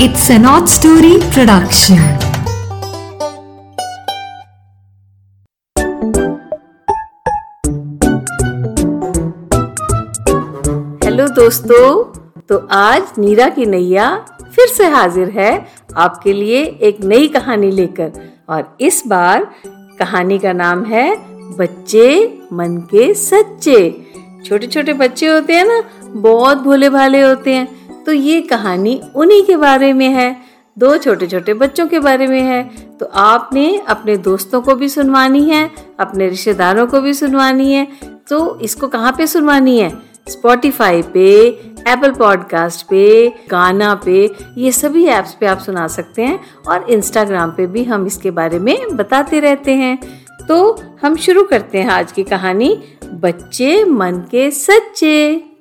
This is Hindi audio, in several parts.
It's an odd story production. Hello दोस्तों। तो आज नीरा की नैया फिर से हाजिर है आपके लिए एक नई कहानी लेकर। और इस बार कहानी का नाम है बच्चे मन के सच्चे। छोटे छोटे बच्चे होते हैं ना, बहुत भोले भाले होते हैं। तो ये कहानी उन्हीं के बारे में है, दो छोटे छोटे बच्चों के बारे में है। तो आपने अपने दोस्तों को भी सुनवानी है, अपने रिश्तेदारों को भी सुनवानी है। तो इसको कहाँ पे सुनवानी है? स्पॉटिफाई पे एप्पल पॉडकास्ट पे, गाना पे, ये सभी ऐप्स पे आप सुना सकते हैं और इंस्टाग्राम पे भी हम इसके बारे में बताते रहते हैं। तो हम शुरू करते हैं आज की कहानी, बच्चे मन के सच्चे।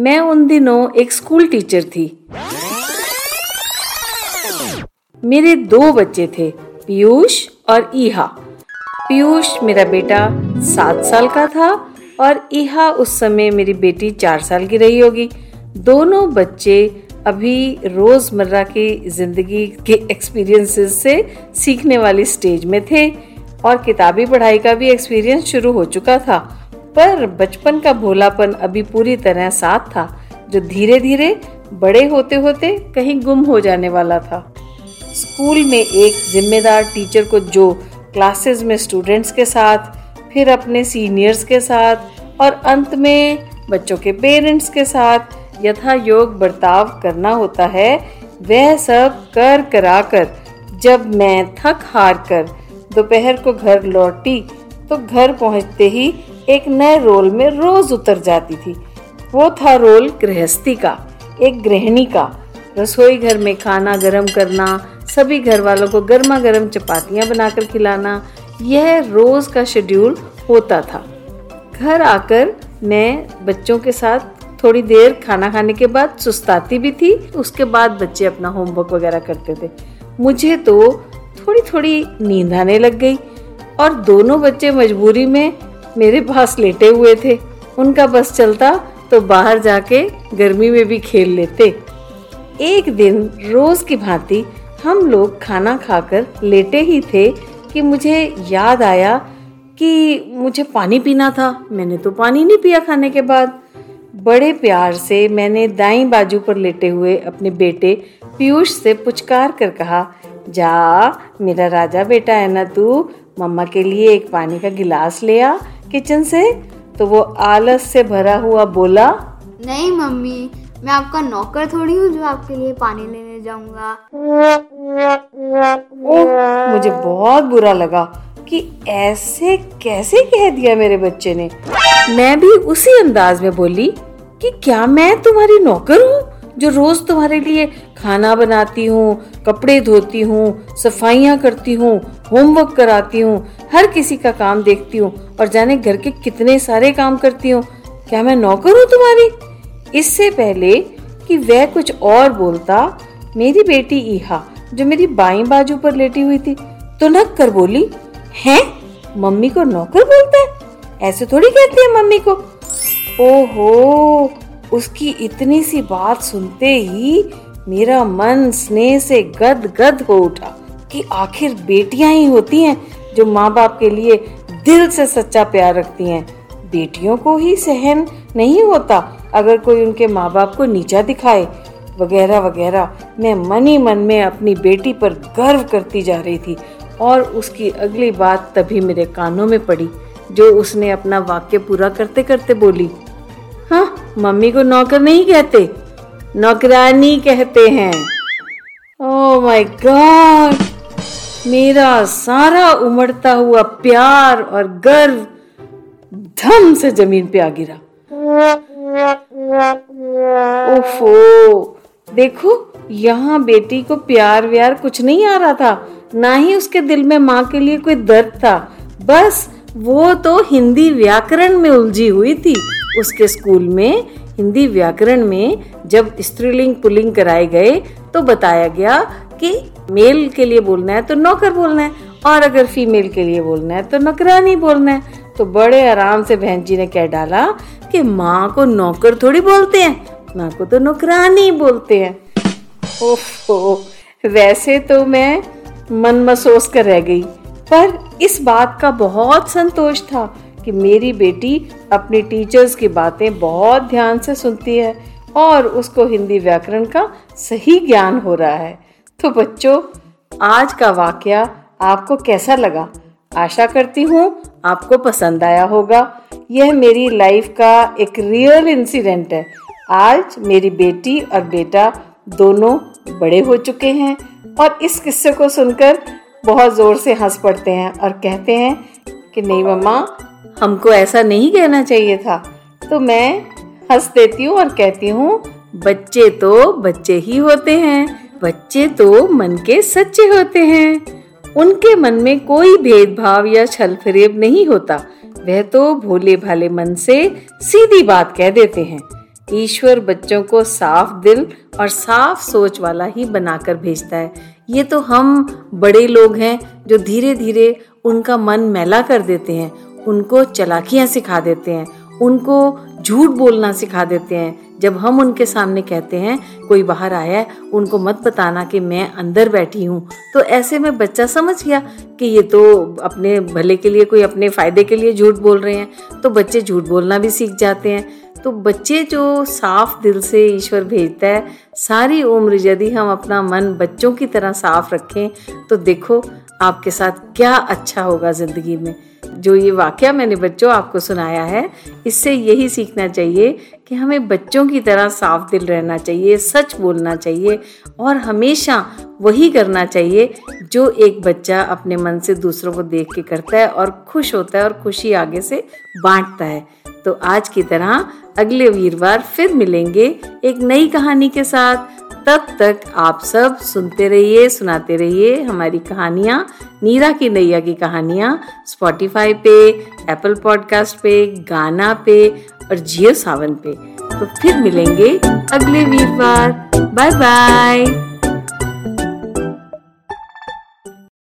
मैं उन दिनों एक स्कूल टीचर थी। मेरे दो बच्चे थे, पीयूष और ईहा। पीयूष मेरा बेटा सात साल का था और ईहा उस समय मेरी बेटी चार साल की रही होगी। दोनों बच्चे अभी रोज़मर्रा की ज़िंदगी के एक्सपीरियंसेस से सीखने वाली स्टेज में थे और किताबी पढ़ाई का भी एक्सपीरियंस शुरू हो चुका था। पर बचपन का भोलापन अभी पूरी तरह साथ था, जो धीरे धीरे बड़े होते होते कहीं गुम हो जाने वाला था। स्कूल में एक जिम्मेदार टीचर को जो क्लासेस में स्टूडेंट्स के साथ, फिर अपने सीनियर्स के साथ और अंत में बच्चों के पेरेंट्स के साथ यथा योग बर्ताव करना होता है, वह सब कर करा कर जब मैं थक हार कर दोपहर को घर लौटी तो घर पहुँचते ही एक नए रोल में रोज उतर जाती थी। वो था रोल गृहस्थी का, एक गृहिणी का। रसोई घर में खाना गर्म करना, सभी घर वालों को गर्मा गर्म चपातियाँ बनाकर खिलाना, यह रोज का शेड्यूल होता था। घर आकर मैं बच्चों के साथ थोड़ी देर खाना खाने के बाद सुस्ताती भी थी, उसके बाद बच्चे अपना होमवर्क वगैरह करते थे। मुझे तो थोड़ी थोड़ी नींद आने लग गई और दोनों बच्चे मजबूरी में मेरे पास लेटे हुए थे। उनका बस चलता तो बाहर जाके गर्मी में भी खेल लेते। एक दिन रोज की भांति हम लोग खाना खाकर लेटे ही थे कि मुझे याद आया कि मुझे पानी पीना था। मैंने तो पानी नहीं पिया खाने के बाद। बड़े प्यार से मैंने दाई बाजू पर लेटे हुए अपने बेटे पीयूष से पुचकार कर कहा, जा, मेरा राजा बेटा है ना तू, मम्मा के लिए एक पानी का गिलास ले आ किचन से? तो वो आलस से भरा हुआ बोला नहीं मम्मी मैं आपका नौकर थोड़ी हूँ जो आपके लिए पानी लेने जाऊँगा। ओह मुझे बहुत बुरा लगा कि ऐसे कैसे कह दिया मेरे बच्चे ने। मैं भी उसी अंदाज में बोली कि क्या मैं तुम्हारी नौकर हूँ? जो रोज तुम्हारे लिए खाना बनाती हूँ, कपड़े धोती हूँ, सफाइयाँ करती हूँ होमवर्क कराती हूँ, हर किसी का काम देखती हूँ और जाने घर के कितने सारे काम करती हूँ। क्या मैं नौकर हूँ तुम्हारी? इससे पहले कि वह कुछ और बोलता, मेरी बेटी ईहा, जो मेरी बाई बाजू पर लेटी हुई थी तो नक कर बोली, हैं? मम्मी को नौकर बोलता है? ऐसे थोड़ी कहती है मम्मी को? ओहो उसकी इतनी सी बात सुनते ही मेरा मन स्नेह से गद गद हो उठा कि आखिर बेटियाँ ही होती हैं जो माँ बाप के लिए दिल से सच्चा प्यार रखती हैं। बेटियों को ही सहन नहीं होता अगर कोई उनके माँ बाप को नीचा दिखाए। वगैरह वगैरह। मैं मन ही मन में अपनी बेटी पर गर्व करती जा रही थी और उसकी अगली बात तभी मेरे कानों में पड़ी, जो उसने अपना वाक्य पूरा करते करते बोली। मम्मी को नौकर नहीं कहते? नौकरानी कहते हैं। ओ माय गॉड मेरा सारा उमड़ता हुआ प्यार और गर्व धम से ज़मीन पे आ गिरा। ओफो! देखो, यहाँ बेटी को प्यार व्यार कुछ नहीं आ रहा था। ना ही उसके दिल में माँ के लिए कोई दर्द था। बस वो तो हिंदी व्याकरण में उलझी हुई थी। उसके स्कूल में हिंदी व्याकरण में जब स्त्रीलिंग पुलिंग कराए गए तो बताया गया कि मेल के लिए बोलना है तो नौकर बोलना है, और अगर फीमेल के लिए बोलना है तो नौकरानी बोलना है। तो बड़े आराम से बहन जी ने कह डाला कि माँ को नौकर थोड़ी बोलते हैं, माँ को तो नौकरानी बोलते हैं। ओफो वैसे तो मैं मन महसूस कर रह गई, पर इस बात का बहुत संतोष था कि मेरी बेटी अपनी टीचर्स की बातें बहुत ध्यान से सुनती है और उसको हिंदी व्याकरण का सही ज्ञान हो रहा है। तो बच्चों, आज का वाक्य आपको कैसा लगा? आशा करती हूँ आपको पसंद आया होगा। यह मेरी लाइफ का एक रियल इंसिडेंट है। आज मेरी बेटी और बेटा दोनों बड़े हो चुके हैं और इस किस्से को सुनकर बहुत ज़ोर से हंस पड़ते हैं और कहते हैं कि, नहीं मम्मा हमको ऐसा नहीं कहना चाहिए था। तो मैं हंस देती हूँ और कहती हूँ, बच्चे तो बच्चे ही होते हैं, बच्चे तो मन के सच्चे होते हैं। उनके मन में कोई भेदभाव या छल फरेब नहीं होता। वह तो भोले भाले मन से सीधी बात कह देते हैं। ईश्वर बच्चों को साफ़ दिल और साफ़ सोच वाला ही बनाकर भेजता है। ये तो हम बड़े लोग हैं जो धीरे धीरे उनका मन मैला कर देते हैं। उनको चलाकियाँ सिखा देते हैं, उनको झूठ बोलना सिखा देते हैं। जब हम उनके सामने कहते हैं, कोई बाहर आया है, उनको मत बताना कि मैं अंदर बैठी हूँ। तो ऐसे में बच्चा समझ गया कि ये तो अपने भले के लिए, कोई अपने फ़ायदे के लिए झूठ बोल रहे हैं। तो बच्चे झूठ बोलना भी सीख जाते हैं। तो बच्चे जो साफ़ दिल से ईश्वर भेजता है, सारी उम्र यदि हम अपना मन बच्चों की तरह साफ़ रखें तो देखो आपके साथ क्या अच्छा होगा ज़िंदगी में। जो ये वाक्य मैंने बच्चों आपको सुनाया है, इससे यही सीखना चाहिए कि हमें बच्चों की तरह साफ़ दिल रहना चाहिए, सच बोलना चाहिए और हमेशा वही करना चाहिए जो एक बच्चा अपने मन से दूसरों को देख के करता है और खुश होता है और खुशी आगे से बांटता है। तो आज की तरह अगले वीरवार फिर मिलेंगे एक नई कहानी के साथ। तब तक आप सब सुनते रहिए, सुनाते रहिए हमारी कहानियाँ, नीरा की नैया की कहानियाँ स्पॉटिफाई पे एप्पल पॉडकास्ट पे, गाना पे और जियो सावन पे। तो फिर मिलेंगे अगले वीरवार। Bye bye.